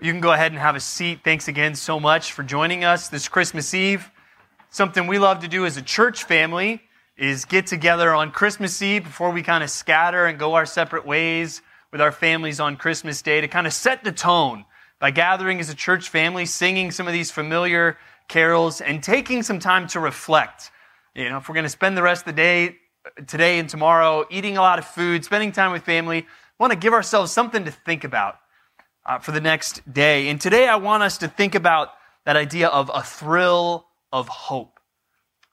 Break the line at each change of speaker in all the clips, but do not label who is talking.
You can go ahead and have a seat. Thanks again so much for joining us this Christmas Eve. Something we love to do as a church family is get together on Christmas Eve before we kind of scatter and go our separate ways with our families on Christmas Day to kind of set the tone by gathering as a church family, singing some of these familiar carols, and taking some time to reflect. You know, if we're going to spend the rest of the day, today and tomorrow, eating a lot of food, spending time with family, want to give ourselves something to think about uh, for the next day. And today I want us to think about that idea of a thrill of hope.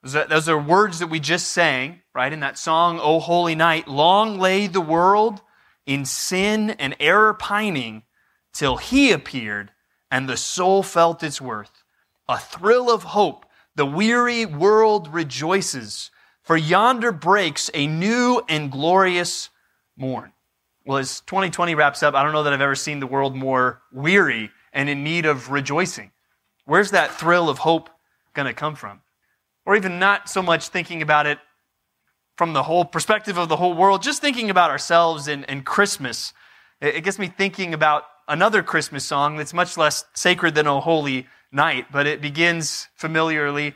Those are, those are words that we just sang, right, in that song, O Holy Night. Long lay the world in sin and error pining till he appeared and the soul felt its worth. A thrill of hope. The weary world rejoices, for yonder breaks a new and glorious morn. Well, as 2020 wraps up, I don't know that I've ever seen the world more weary and in need of rejoicing. Where's that thrill of hope going to come from? Or even not so much thinking about it from the whole perspective of the whole world, just thinking about ourselves and, and Christmas. It, it gets me thinking about another Christmas song that's much less sacred than O Holy Night, but it begins familiarly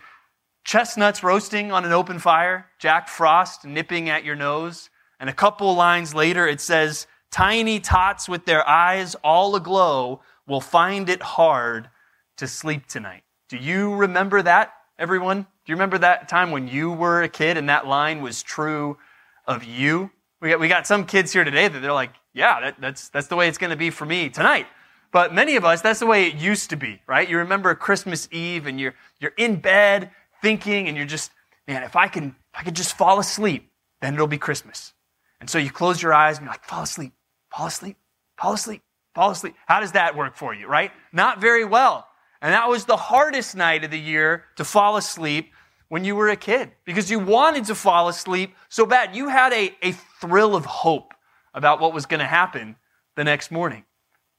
chestnuts roasting on an open fire, Jack Frost nipping at your nose. And a couple lines later, it says, Tiny tots with their eyes all aglow will find it hard to sleep tonight. Do you remember that, everyone? Do you remember that time when you were a kid and that line was true of you? We got, we got some kids here today that they're like, yeah, that, that's, that's the way it's going to be for me tonight. But many of us, that's the way it used to be, right? You remember Christmas Eve and you're, you're in bed thinking and you're just, man, if I can, if I could just fall asleep, then it'll be Christmas. And so you close your eyes and you're like, fall asleep, fall asleep, fall asleep, fall asleep. How does that work for you, right? Not very well. And that was the hardest night of the year to fall asleep when you were a kid because you wanted to fall asleep so bad. You had a, a thrill of hope about what was going to happen the next morning.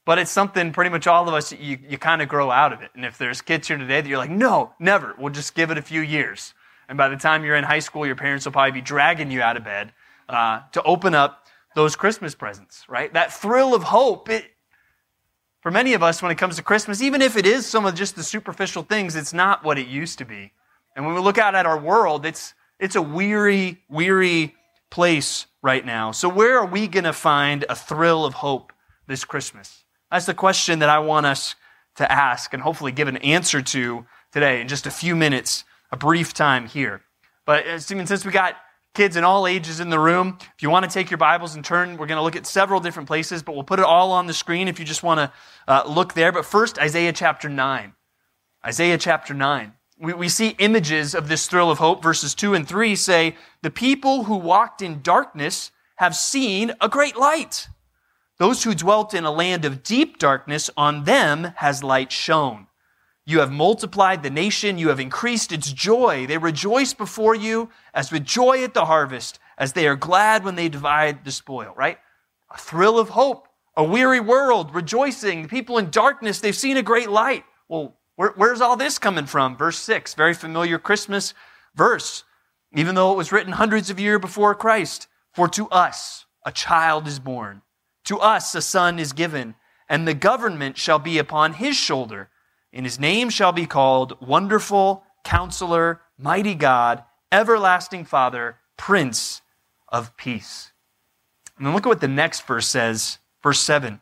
But it's something pretty much all of us, you, you kind of grow out of it. And if there's kids here today that you're like, no, never, we'll just give it a few years. And by the time you're in high school, your parents will probably be dragging you out of bed uh, to open up those Christmas presents, right? That thrill of hope. It, for many of us, when it comes to Christmas, even if it is some of just the superficial things, it's not what it used to be. And when we look out at our world, it's, it's a weary, weary place right now. So, where are we going to find a thrill of hope this Christmas? That's the question that I want us to ask and hopefully give an answer to today in just a few minutes, a brief time here. But uh, since we got kids in all ages in the room. If you want to take your Bibles and turn, we're going to look at several different places, but we'll put it all on the screen if you just want to uh, look there. But first, Isaiah chapter 9. Isaiah chapter 9. We, we see images of this thrill of hope. Verses 2 and 3 say, The people who walked in darkness have seen a great light. Those who dwelt in a land of deep darkness, on them has light shone. You have multiplied the nation. You have increased its joy. They rejoice before you as with joy at the harvest, as they are glad when they divide the spoil, right? A thrill of hope, a weary world rejoicing. People in darkness, they've seen a great light. Well, where, where's all this coming from? Verse 6, very familiar Christmas verse, even though it was written hundreds of years before Christ. For to us a child is born, to us a son is given, and the government shall be upon his shoulder and his name shall be called Wonderful, Counselor, Mighty God, Everlasting Father, Prince of Peace. And then look at what the next verse says, verse 7.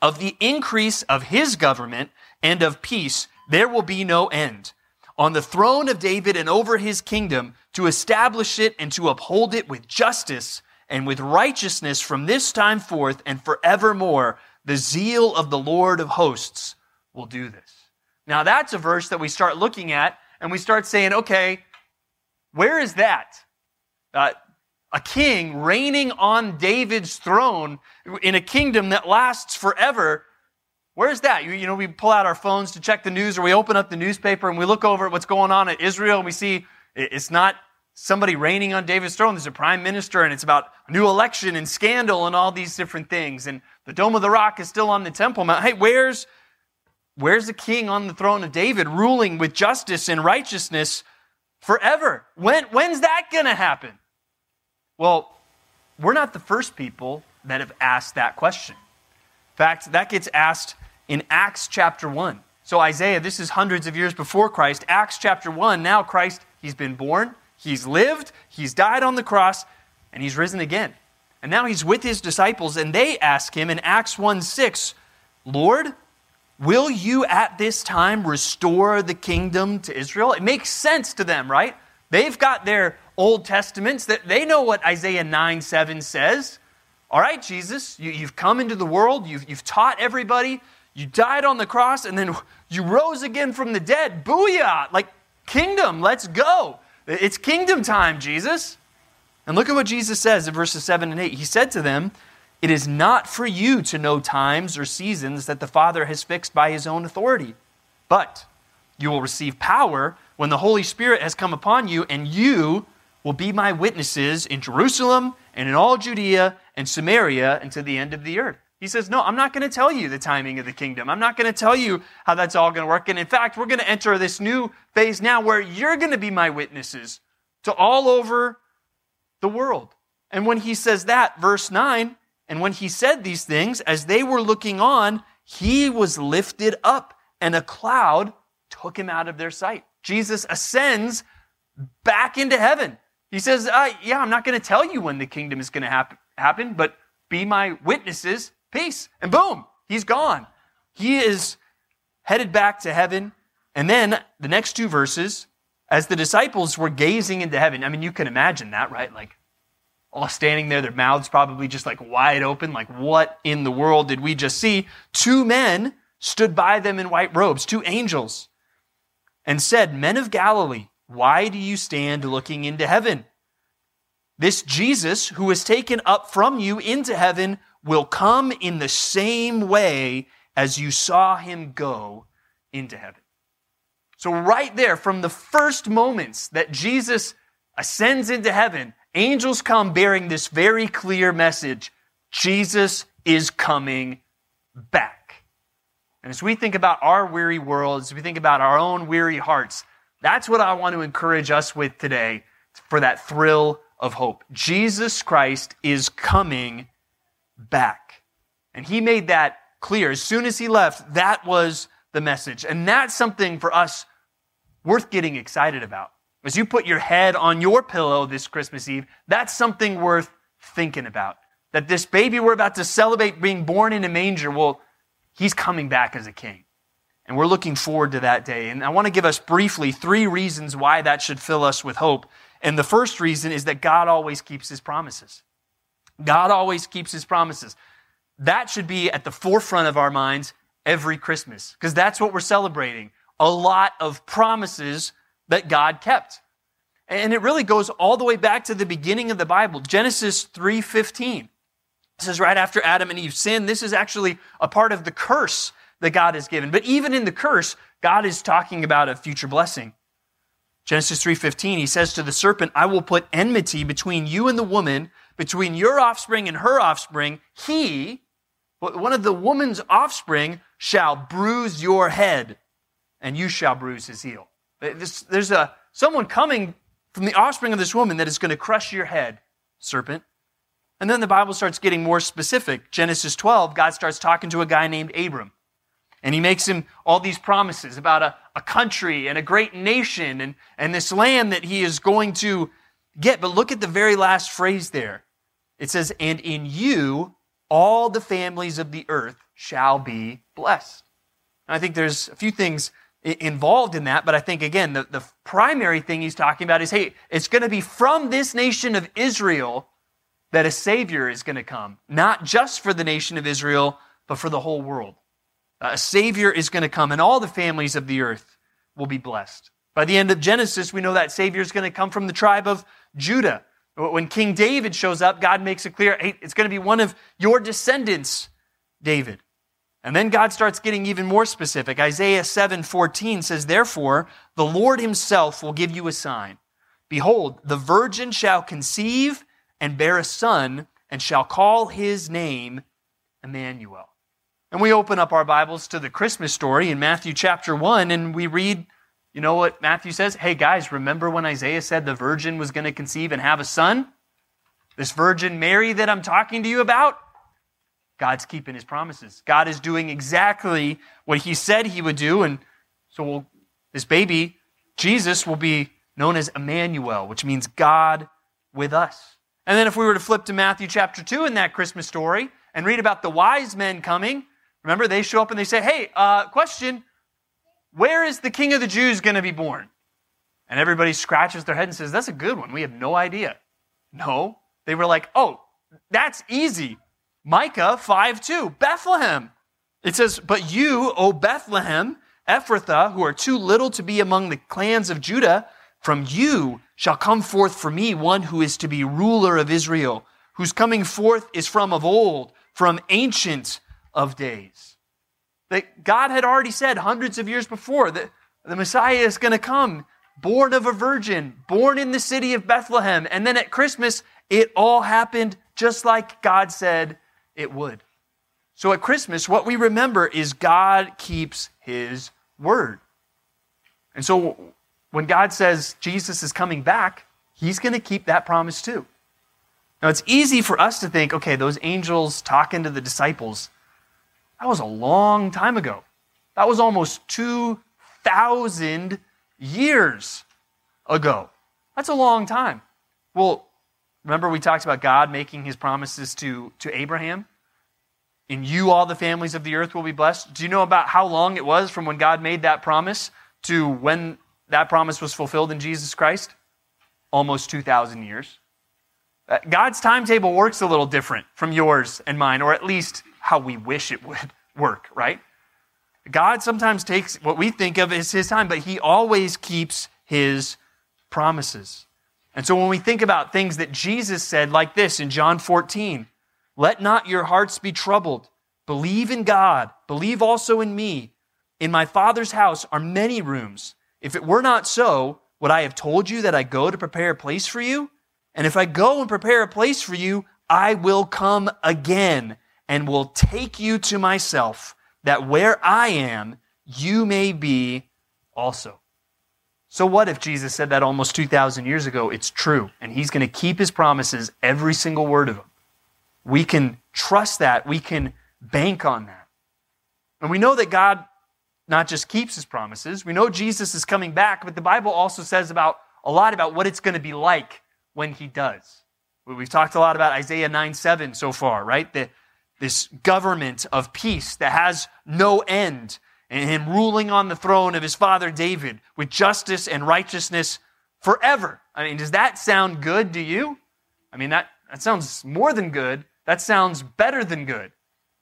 Of the increase of his government and of peace, there will be no end. On the throne of David and over his kingdom, to establish it and to uphold it with justice and with righteousness from this time forth and forevermore, the zeal of the Lord of hosts will do this. Now, that's a verse that we start looking at and we start saying, okay, where is that? Uh, a king reigning on David's throne in a kingdom that lasts forever. Where's that? You, you, know, we pull out our phones to check the news or we open up the newspaper and we look over at what's going on in Israel and we see it's not somebody reigning on David's throne. There's a prime minister and it's about a new election and scandal and all these different things. And the Dome of the Rock is still on the Temple Mount. Hey, where's Where's the king on the throne of David ruling with justice and righteousness forever? When, when's that going to happen? Well, we're not the first people that have asked that question. In fact, that gets asked in Acts chapter 1. So, Isaiah, this is hundreds of years before Christ. Acts chapter 1, now Christ, he's been born, he's lived, he's died on the cross, and he's risen again. And now he's with his disciples, and they ask him in Acts 1 6, Lord, will you at this time restore the kingdom to Israel? It makes sense to them, right? They've got their Old Testaments that they know what Isaiah 9 7 says. All right, Jesus, you, have come into the world, you've, you've taught everybody, you died on the cross, and then you rose again from the dead. Booyah! Like, kingdom, let's go. It's kingdom time, Jesus. And look at what Jesus says in verses 7 and 8. He said to them, It is not for you to know times or seasons that the Father has fixed by his own authority, but you will receive power when the Holy Spirit has come upon you, and you will be my witnesses in Jerusalem and in all Judea and Samaria and to the end of the earth. He says, No, I'm not going to tell you the timing of the kingdom. I'm not going to tell you how that's all going to work. And in fact, we're going to enter this new phase now where you're going to be my witnesses to all over the world. And when he says that, verse 9, and when he said these things, as they were looking on, he was lifted up, and a cloud took him out of their sight. Jesus ascends back into heaven. He says, uh, Yeah, I'm not going to tell you when the kingdom is going to hap- happen, but be my witnesses peace. And boom, he's gone. He is headed back to heaven. And then the next two verses, as the disciples were gazing into heaven, I mean, you can imagine that, right? Like, all standing there, their mouths probably just like wide open, like, what in the world did we just see? Two men stood by them in white robes, two angels, and said, Men of Galilee, why do you stand looking into heaven? This Jesus, who was taken up from you into heaven, will come in the same way as you saw him go into heaven. So, right there, from the first moments that Jesus ascends into heaven, angels come bearing this very clear message Jesus is coming back. And as we think about our weary world, as we think about our own weary hearts, that's what I want to encourage us with today for that thrill of hope. Jesus Christ is coming back. And he made that clear. As soon as he left, that was the message. And that's something for us worth getting excited about. As you put your head on your pillow this Christmas Eve, that's something worth thinking about. That this baby we're about to celebrate being born in a manger, well, he's coming back as a king. And we're looking forward to that day. And I want to give us briefly three reasons why that should fill us with hope. And the first reason is that God always keeps his promises. God always keeps his promises. That should be at the forefront of our minds every Christmas because that's what we're celebrating. A lot of promises that God kept. And it really goes all the way back to the beginning of the Bible. Genesis 3:15. This is right after Adam and Eve sinned. This is actually a part of the curse that God has given. But even in the curse, God is talking about a future blessing. Genesis 3:15, he says to the serpent, "I will put enmity between you and the woman, between your offspring and her offspring. He, one of the woman's offspring, shall bruise your head, and you shall bruise his heel." There's a someone coming from the offspring of this woman that is going to crush your head, serpent. And then the Bible starts getting more specific. Genesis 12, God starts talking to a guy named Abram. And he makes him all these promises about a, a country and a great nation and, and this land that he is going to get. But look at the very last phrase there. It says, And in you all the families of the earth shall be blessed. And I think there's a few things involved in that, but I think again, the, the primary thing he's talking about is hey, it's going to be from this nation of Israel that a Savior is going to come, not just for the nation of Israel, but for the whole world. A Savior is going to come, and all the families of the earth will be blessed. By the end of Genesis, we know that Savior is going to come from the tribe of Judah. When King David shows up, God makes it clear hey, it's going to be one of your descendants, David. And then God starts getting even more specific. Isaiah 7:14 says, "Therefore, the Lord himself will give you a sign. Behold, the virgin shall conceive and bear a son and shall call his name Emmanuel." And we open up our Bibles to the Christmas story in Matthew chapter 1, and we read, you know what Matthew says? Hey guys, remember when Isaiah said the virgin was going to conceive and have a son? This virgin Mary that I'm talking to you about? God's keeping his promises. God is doing exactly what he said he would do. And so we'll, this baby, Jesus, will be known as Emmanuel, which means God with us. And then if we were to flip to Matthew chapter 2 in that Christmas story and read about the wise men coming, remember they show up and they say, Hey, uh, question, where is the king of the Jews going to be born? And everybody scratches their head and says, That's a good one. We have no idea. No. They were like, Oh, that's easy. Micah 5 2, Bethlehem. It says, But you, O Bethlehem, Ephrathah, who are too little to be among the clans of Judah, from you shall come forth for me one who is to be ruler of Israel, whose coming forth is from of old, from ancient of days. That God had already said hundreds of years before that the Messiah is going to come, born of a virgin, born in the city of Bethlehem. And then at Christmas, it all happened just like God said it would. So at Christmas, what we remember is God keeps his word. And so when God says Jesus is coming back, he's going to keep that promise too. Now, it's easy for us to think, okay, those angels talking to the disciples, that was a long time ago. That was almost 2,000 years ago. That's a long time. Well, remember we talked about God making his promises to, to Abraham? In you, all the families of the earth will be blessed. Do you know about how long it was from when God made that promise to when that promise was fulfilled in Jesus Christ? Almost 2,000 years. Uh, God's timetable works a little different from yours and mine, or at least how we wish it would work, right? God sometimes takes what we think of as his time, but he always keeps his promises. And so when we think about things that Jesus said, like this in John 14, let not your hearts be troubled. Believe in God. Believe also in me. In my Father's house are many rooms. If it were not so, would I have told you that I go to prepare a place for you? And if I go and prepare a place for you, I will come again and will take you to myself, that where I am, you may be also. So, what if Jesus said that almost 2,000 years ago? It's true, and he's going to keep his promises, every single word of them. We can trust that, we can bank on that. And we know that God not just keeps his promises. We know Jesus is coming back, but the Bible also says about a lot about what it's going to be like when he does. We've talked a lot about Isaiah 9 7 so far, right? The, this government of peace that has no end, and him ruling on the throne of his father David with justice and righteousness forever. I mean, does that sound good to you? I mean, that, that sounds more than good. That sounds better than good.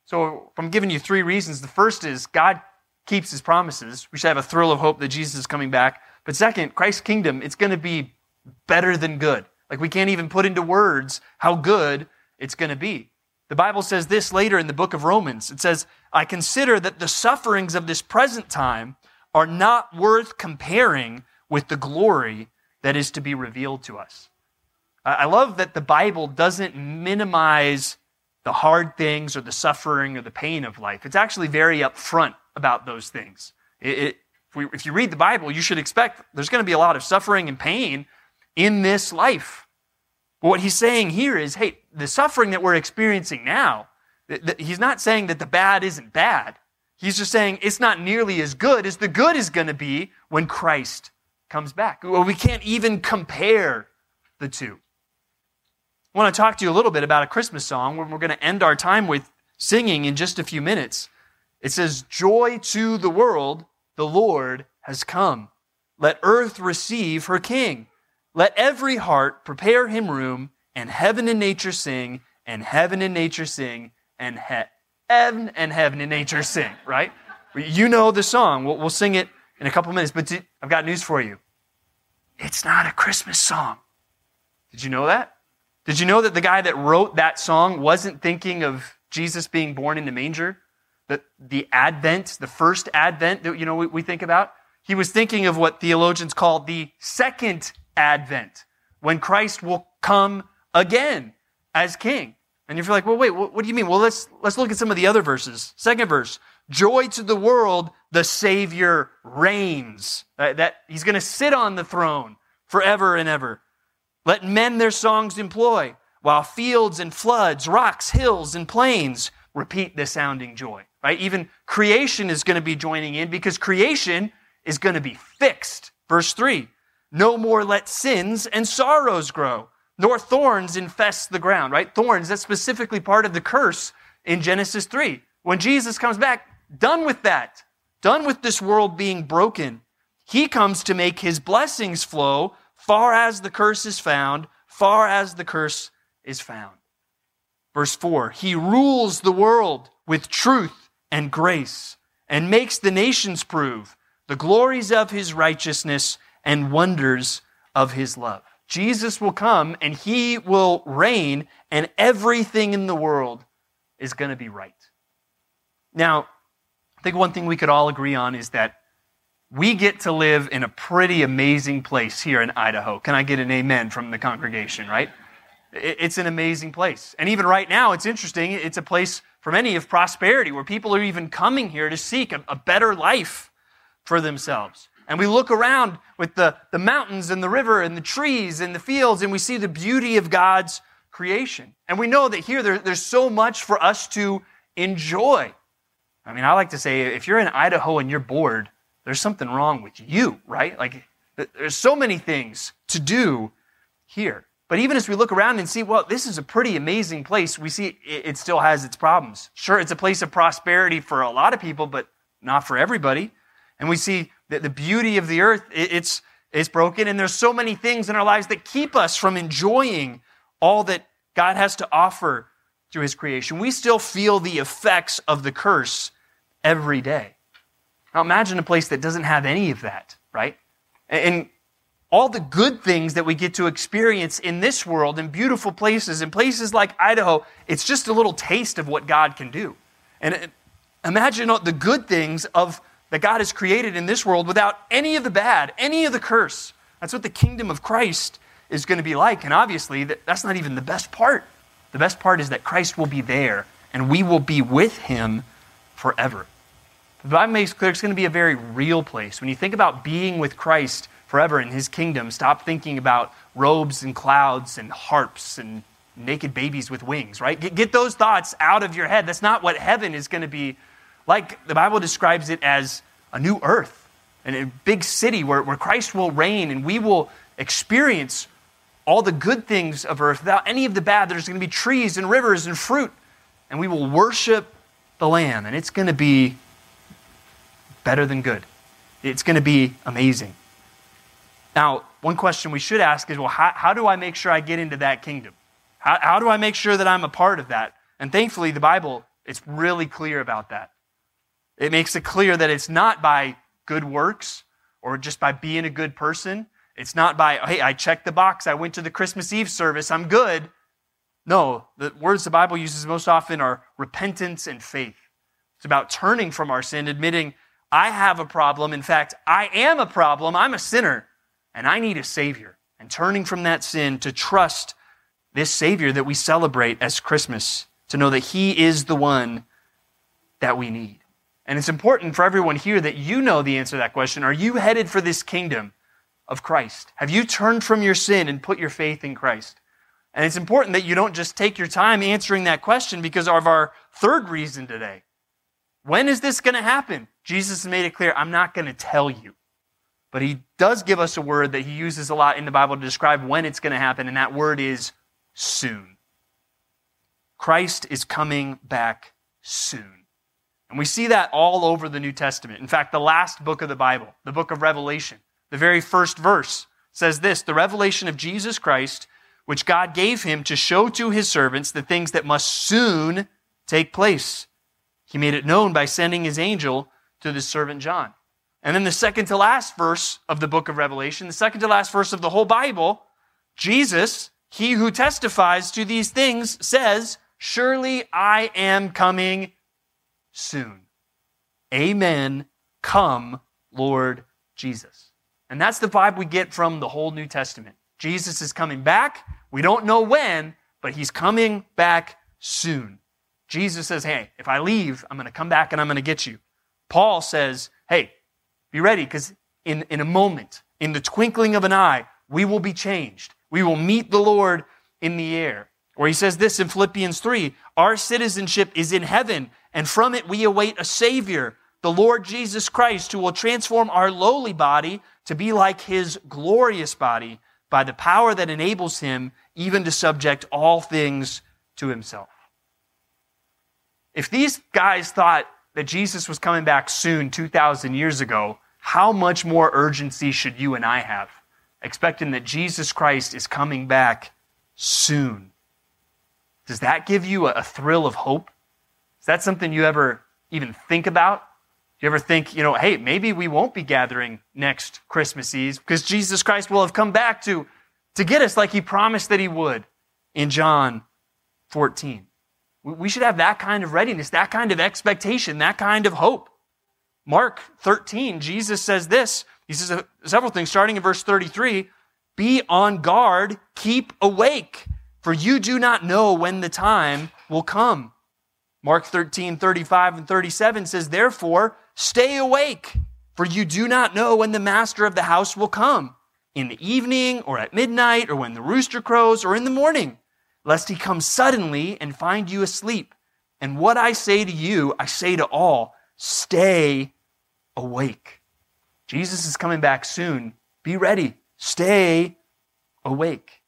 So, I'm giving you three reasons. The first is God keeps his promises. We should have a thrill of hope that Jesus is coming back. But second, Christ's kingdom, it's going to be better than good. Like we can't even put into words how good it's going to be. The Bible says this later in the book of Romans. It says, I consider that the sufferings of this present time are not worth comparing with the glory that is to be revealed to us. I love that the Bible doesn't minimize the hard things or the suffering or the pain of life. It's actually very upfront about those things. It, it, if, we, if you read the Bible, you should expect there's going to be a lot of suffering and pain in this life. What he's saying here is hey, the suffering that we're experiencing now, th- th- he's not saying that the bad isn't bad. He's just saying it's not nearly as good as the good is going to be when Christ comes back. Well, we can't even compare the two. I want to talk to you a little bit about a Christmas song we're going to end our time with singing in just a few minutes. It says, Joy to the world, the Lord has come. Let earth receive her king. Let every heart prepare him room, and heaven and nature sing, and heaven and nature sing, and he- heaven and heaven and nature sing, right? You know the song. We'll, we'll sing it in a couple minutes, but I've got news for you. It's not a Christmas song. Did you know that? Did you know that the guy that wrote that song wasn't thinking of Jesus being born in the manger? the, the Advent, the first Advent that, you know, we, we think about. He was thinking of what theologians call the second Advent, when Christ will come again as king. And if you're like, well, wait, what, do you mean? Well, let's, let's look at some of the other verses. Second verse, joy to the world, the Savior reigns. That, that he's going to sit on the throne forever and ever. Let men their songs employ, while fields and floods, rocks, hills, and plains repeat the sounding joy, right? Even creation is going to be joining in because creation is going to be fixed. Verse 3 No more let sins and sorrows grow, nor thorns infest the ground, right? Thorns, that's specifically part of the curse in Genesis 3. When Jesus comes back, done with that, done with this world being broken. He comes to make his blessings flow far as the curse is found, far as the curse is found. Verse 4 He rules the world with truth and grace and makes the nations prove the glories of his righteousness and wonders of his love. Jesus will come and he will reign, and everything in the world is going to be right. Now, I think one thing we could all agree on is that we get to live in a pretty amazing place here in Idaho. Can I get an amen from the congregation, right? It's an amazing place. And even right now, it's interesting. It's a place for many of prosperity where people are even coming here to seek a, a better life for themselves. And we look around with the, the mountains and the river and the trees and the fields, and we see the beauty of God's creation. And we know that here there, there's so much for us to enjoy. I mean, I like to say if you're in Idaho and you're bored, there's something wrong with you, right? Like, there's so many things to do here. But even as we look around and see, well, this is a pretty amazing place, we see it still has its problems. Sure, it's a place of prosperity for a lot of people, but not for everybody. And we see that the beauty of the earth, it's, it's broken. And there's so many things in our lives that keep us from enjoying all that God has to offer through his creation. We still feel the effects of the curse every day. Now imagine a place that doesn't have any of that, right? And all the good things that we get to experience in this world in beautiful places, in places like Idaho, it's just a little taste of what God can do. And uh, imagine the good things of that God has created in this world without any of the bad, any of the curse. That's what the kingdom of Christ is going to be like. And obviously, that's not even the best part. The best part is that Christ will be there and we will be with him forever. The Bible makes clear it's going to be a very real place. When you think about being with Christ forever in his kingdom, stop thinking about robes and clouds and harps and naked babies with wings, right? Get, those thoughts out of your head. That's not what heaven is going to be like. The Bible describes it as a new earth and a big city where, where Christ will reign and we will experience all the good things of earth without any of the bad. There's going to be trees and rivers and fruit, and we will worship the Lamb, and it's going to be better than good. It's going to be amazing. Now, one question we should ask is well, how, how do I make sure I get into that kingdom? How, how do I make sure that I'm a part of that? And thankfully, the Bible is really clear about that. It makes it clear that it's not by good works or just by being a good person. It's not by, hey, I checked the box, I went to the Christmas Eve service, I'm good. No, the words the Bible uses most often are repentance and faith. It's about turning from our sin, admitting I have a problem. In fact, I am a problem. I'm a sinner and I need a Savior. And turning from that sin to trust this Savior that we celebrate as Christmas, to know that He is the one that we need. And it's important for everyone here that you know the answer to that question. Are you headed for this kingdom of Christ? Have you turned from your sin and put your faith in Christ? And it's important that you don't just take your time answering that question because of our third reason today. When is this going to happen? Jesus made it clear, I'm not going to tell you. But he does give us a word that he uses a lot in the Bible to describe when it's going to happen, and that word is soon. Christ is coming back soon. And we see that all over the New Testament. In fact, the last book of the Bible, the book of Revelation, the very first verse says this the revelation of Jesus Christ, which God gave him to show to his servants the things that must soon take place. He made it known by sending his angel to the servant John. And then the second to last verse of the book of Revelation, the second to last verse of the whole Bible, Jesus, he who testifies to these things, says, Surely I am coming soon. Amen. Come, Lord Jesus. And that's the vibe we get from the whole New Testament. Jesus is coming back. We don't know when, but he's coming back soon. Jesus says, Hey, if I leave, I'm going to come back and I'm going to get you. Paul says, hey, be ready because in, in a moment, in the twinkling of an eye, we will be changed. We will meet the Lord in the air. Or he says this in Philippians 3 Our citizenship is in heaven, and from it we await a Savior, the Lord Jesus Christ, who will transform our lowly body to be like his glorious body by the power that enables him even to subject all things to himself. If these guys thought that Jesus was coming back soon 2,000 years ago, how much more urgency should you and I have? Expecting that Jesus Christ is coming back soon. Does that give you a, thrill of hope? Is that something you ever even think about? Do you ever think, you know, hey, maybe we won't be gathering next Christmas Eve because Jesus Christ will have come back to, to get us like he promised that he would in John 14. We should have that kind of readiness, that kind of expectation, that kind of hope. Mark 13, Jesus says this. He says uh, several things, starting in verse 33 Be on guard, keep awake, for you do not know when the time will come. Mark 13, 35 and 37 says, Therefore, stay awake, for you do not know when the master of the house will come, in the evening, or at midnight, or when the rooster crows, or in the morning, lest he come suddenly and find you asleep. And what I say to you, I say to all, stay awake. Jesus is coming back soon. Be ready. Stay awake.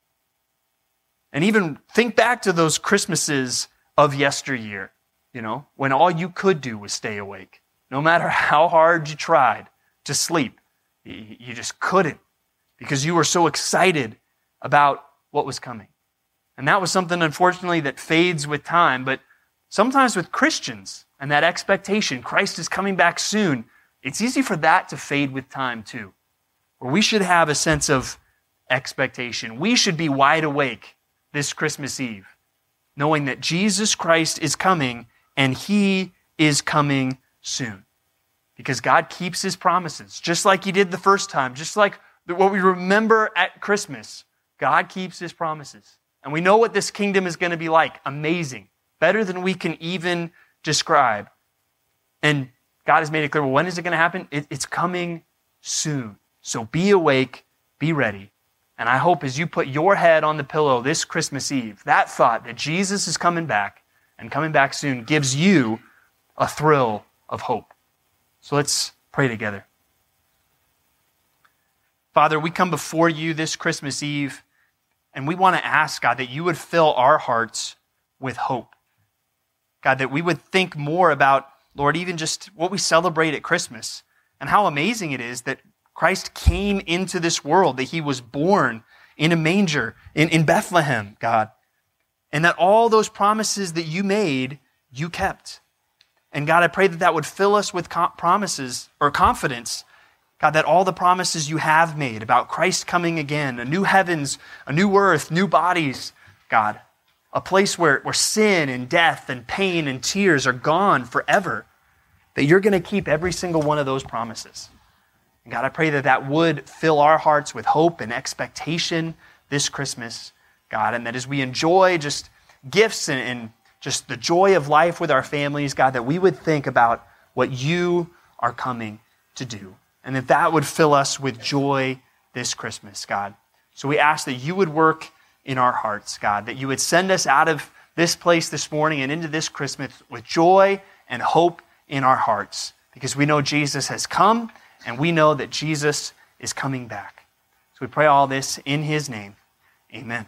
And even think back to those Christmases of yesteryear, you know, when all you could do was stay awake. No matter how hard you tried to sleep, you just couldn't because you were so excited about what was coming. And that was something, unfortunately, that fades with time. But sometimes with Christians and that expectation, Christ is coming back soon, it's easy for that to fade with time too. Where we should have a sense of expectation. We should be wide awake this Christmas Eve, knowing that Jesus Christ is coming and he is coming soon. Because God keeps his promises, just like he did the first time, just like what we remember at Christmas. God keeps his promises. And we know what this kingdom is going to be like amazing, better than we can even describe. And God has made it clear well, when is it going to happen? It, it's coming soon. So be awake, be ready. And I hope as you put your head on the pillow this Christmas Eve, that thought that Jesus is coming back and coming back soon gives you a thrill of hope. So let's pray together. Father, we come before you this Christmas Eve, and we want to ask, God, that you would fill our hearts with hope. God, that we would think more about Lord, even just what we celebrate at Christmas and how amazing it is that Christ came into this world, that he was born in a manger in, in Bethlehem, God, and that all those promises that you made, you kept. And God, I pray that that would fill us with promises or confidence, God, that all the promises you have made about Christ coming again, a new heavens, a new earth, new bodies, God, a place where, where sin and death and pain and tears are gone forever, that you're going to keep every single one of those promises. And God, I pray that that would fill our hearts with hope and expectation this Christmas, God, and that as we enjoy just gifts and, and just the joy of life with our families, God, that we would think about what you are coming to do. And that that would fill us with joy this Christmas, God. So we ask that you would work in our hearts, God, that you would send us out of this place this morning and into this Christmas with joy and hope in our hearts because we know Jesus has come and we know that Jesus is coming back. So we pray all this in his name. Amen.